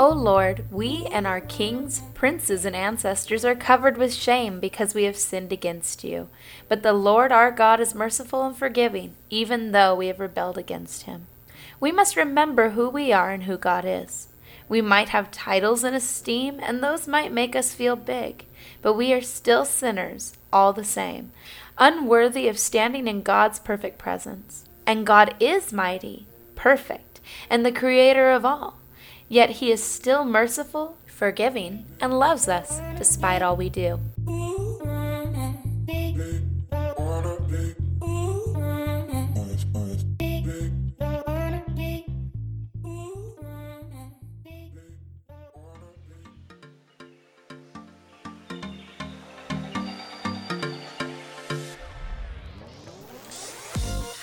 O Lord, we and our kings, princes, and ancestors are covered with shame because we have sinned against you. But the Lord our God is merciful and forgiving, even though we have rebelled against him. We must remember who we are and who God is. We might have titles and esteem, and those might make us feel big, but we are still sinners, all the same, unworthy of standing in God's perfect presence. And God is mighty, perfect, and the creator of all. Yet he is still merciful, forgiving, and loves us despite all we do.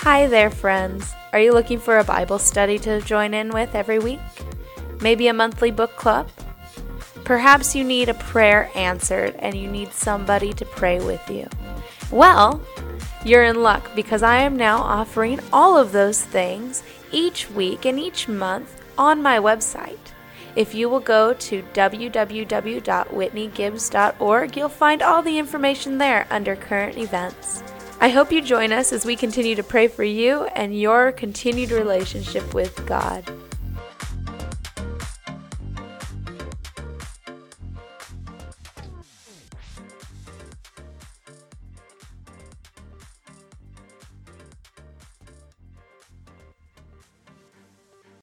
Hi there, friends. Are you looking for a Bible study to join in with every week? Maybe a monthly book club? Perhaps you need a prayer answered and you need somebody to pray with you. Well, you're in luck because I am now offering all of those things each week and each month on my website. If you will go to www.whitneygibbs.org, you'll find all the information there under current events. I hope you join us as we continue to pray for you and your continued relationship with God.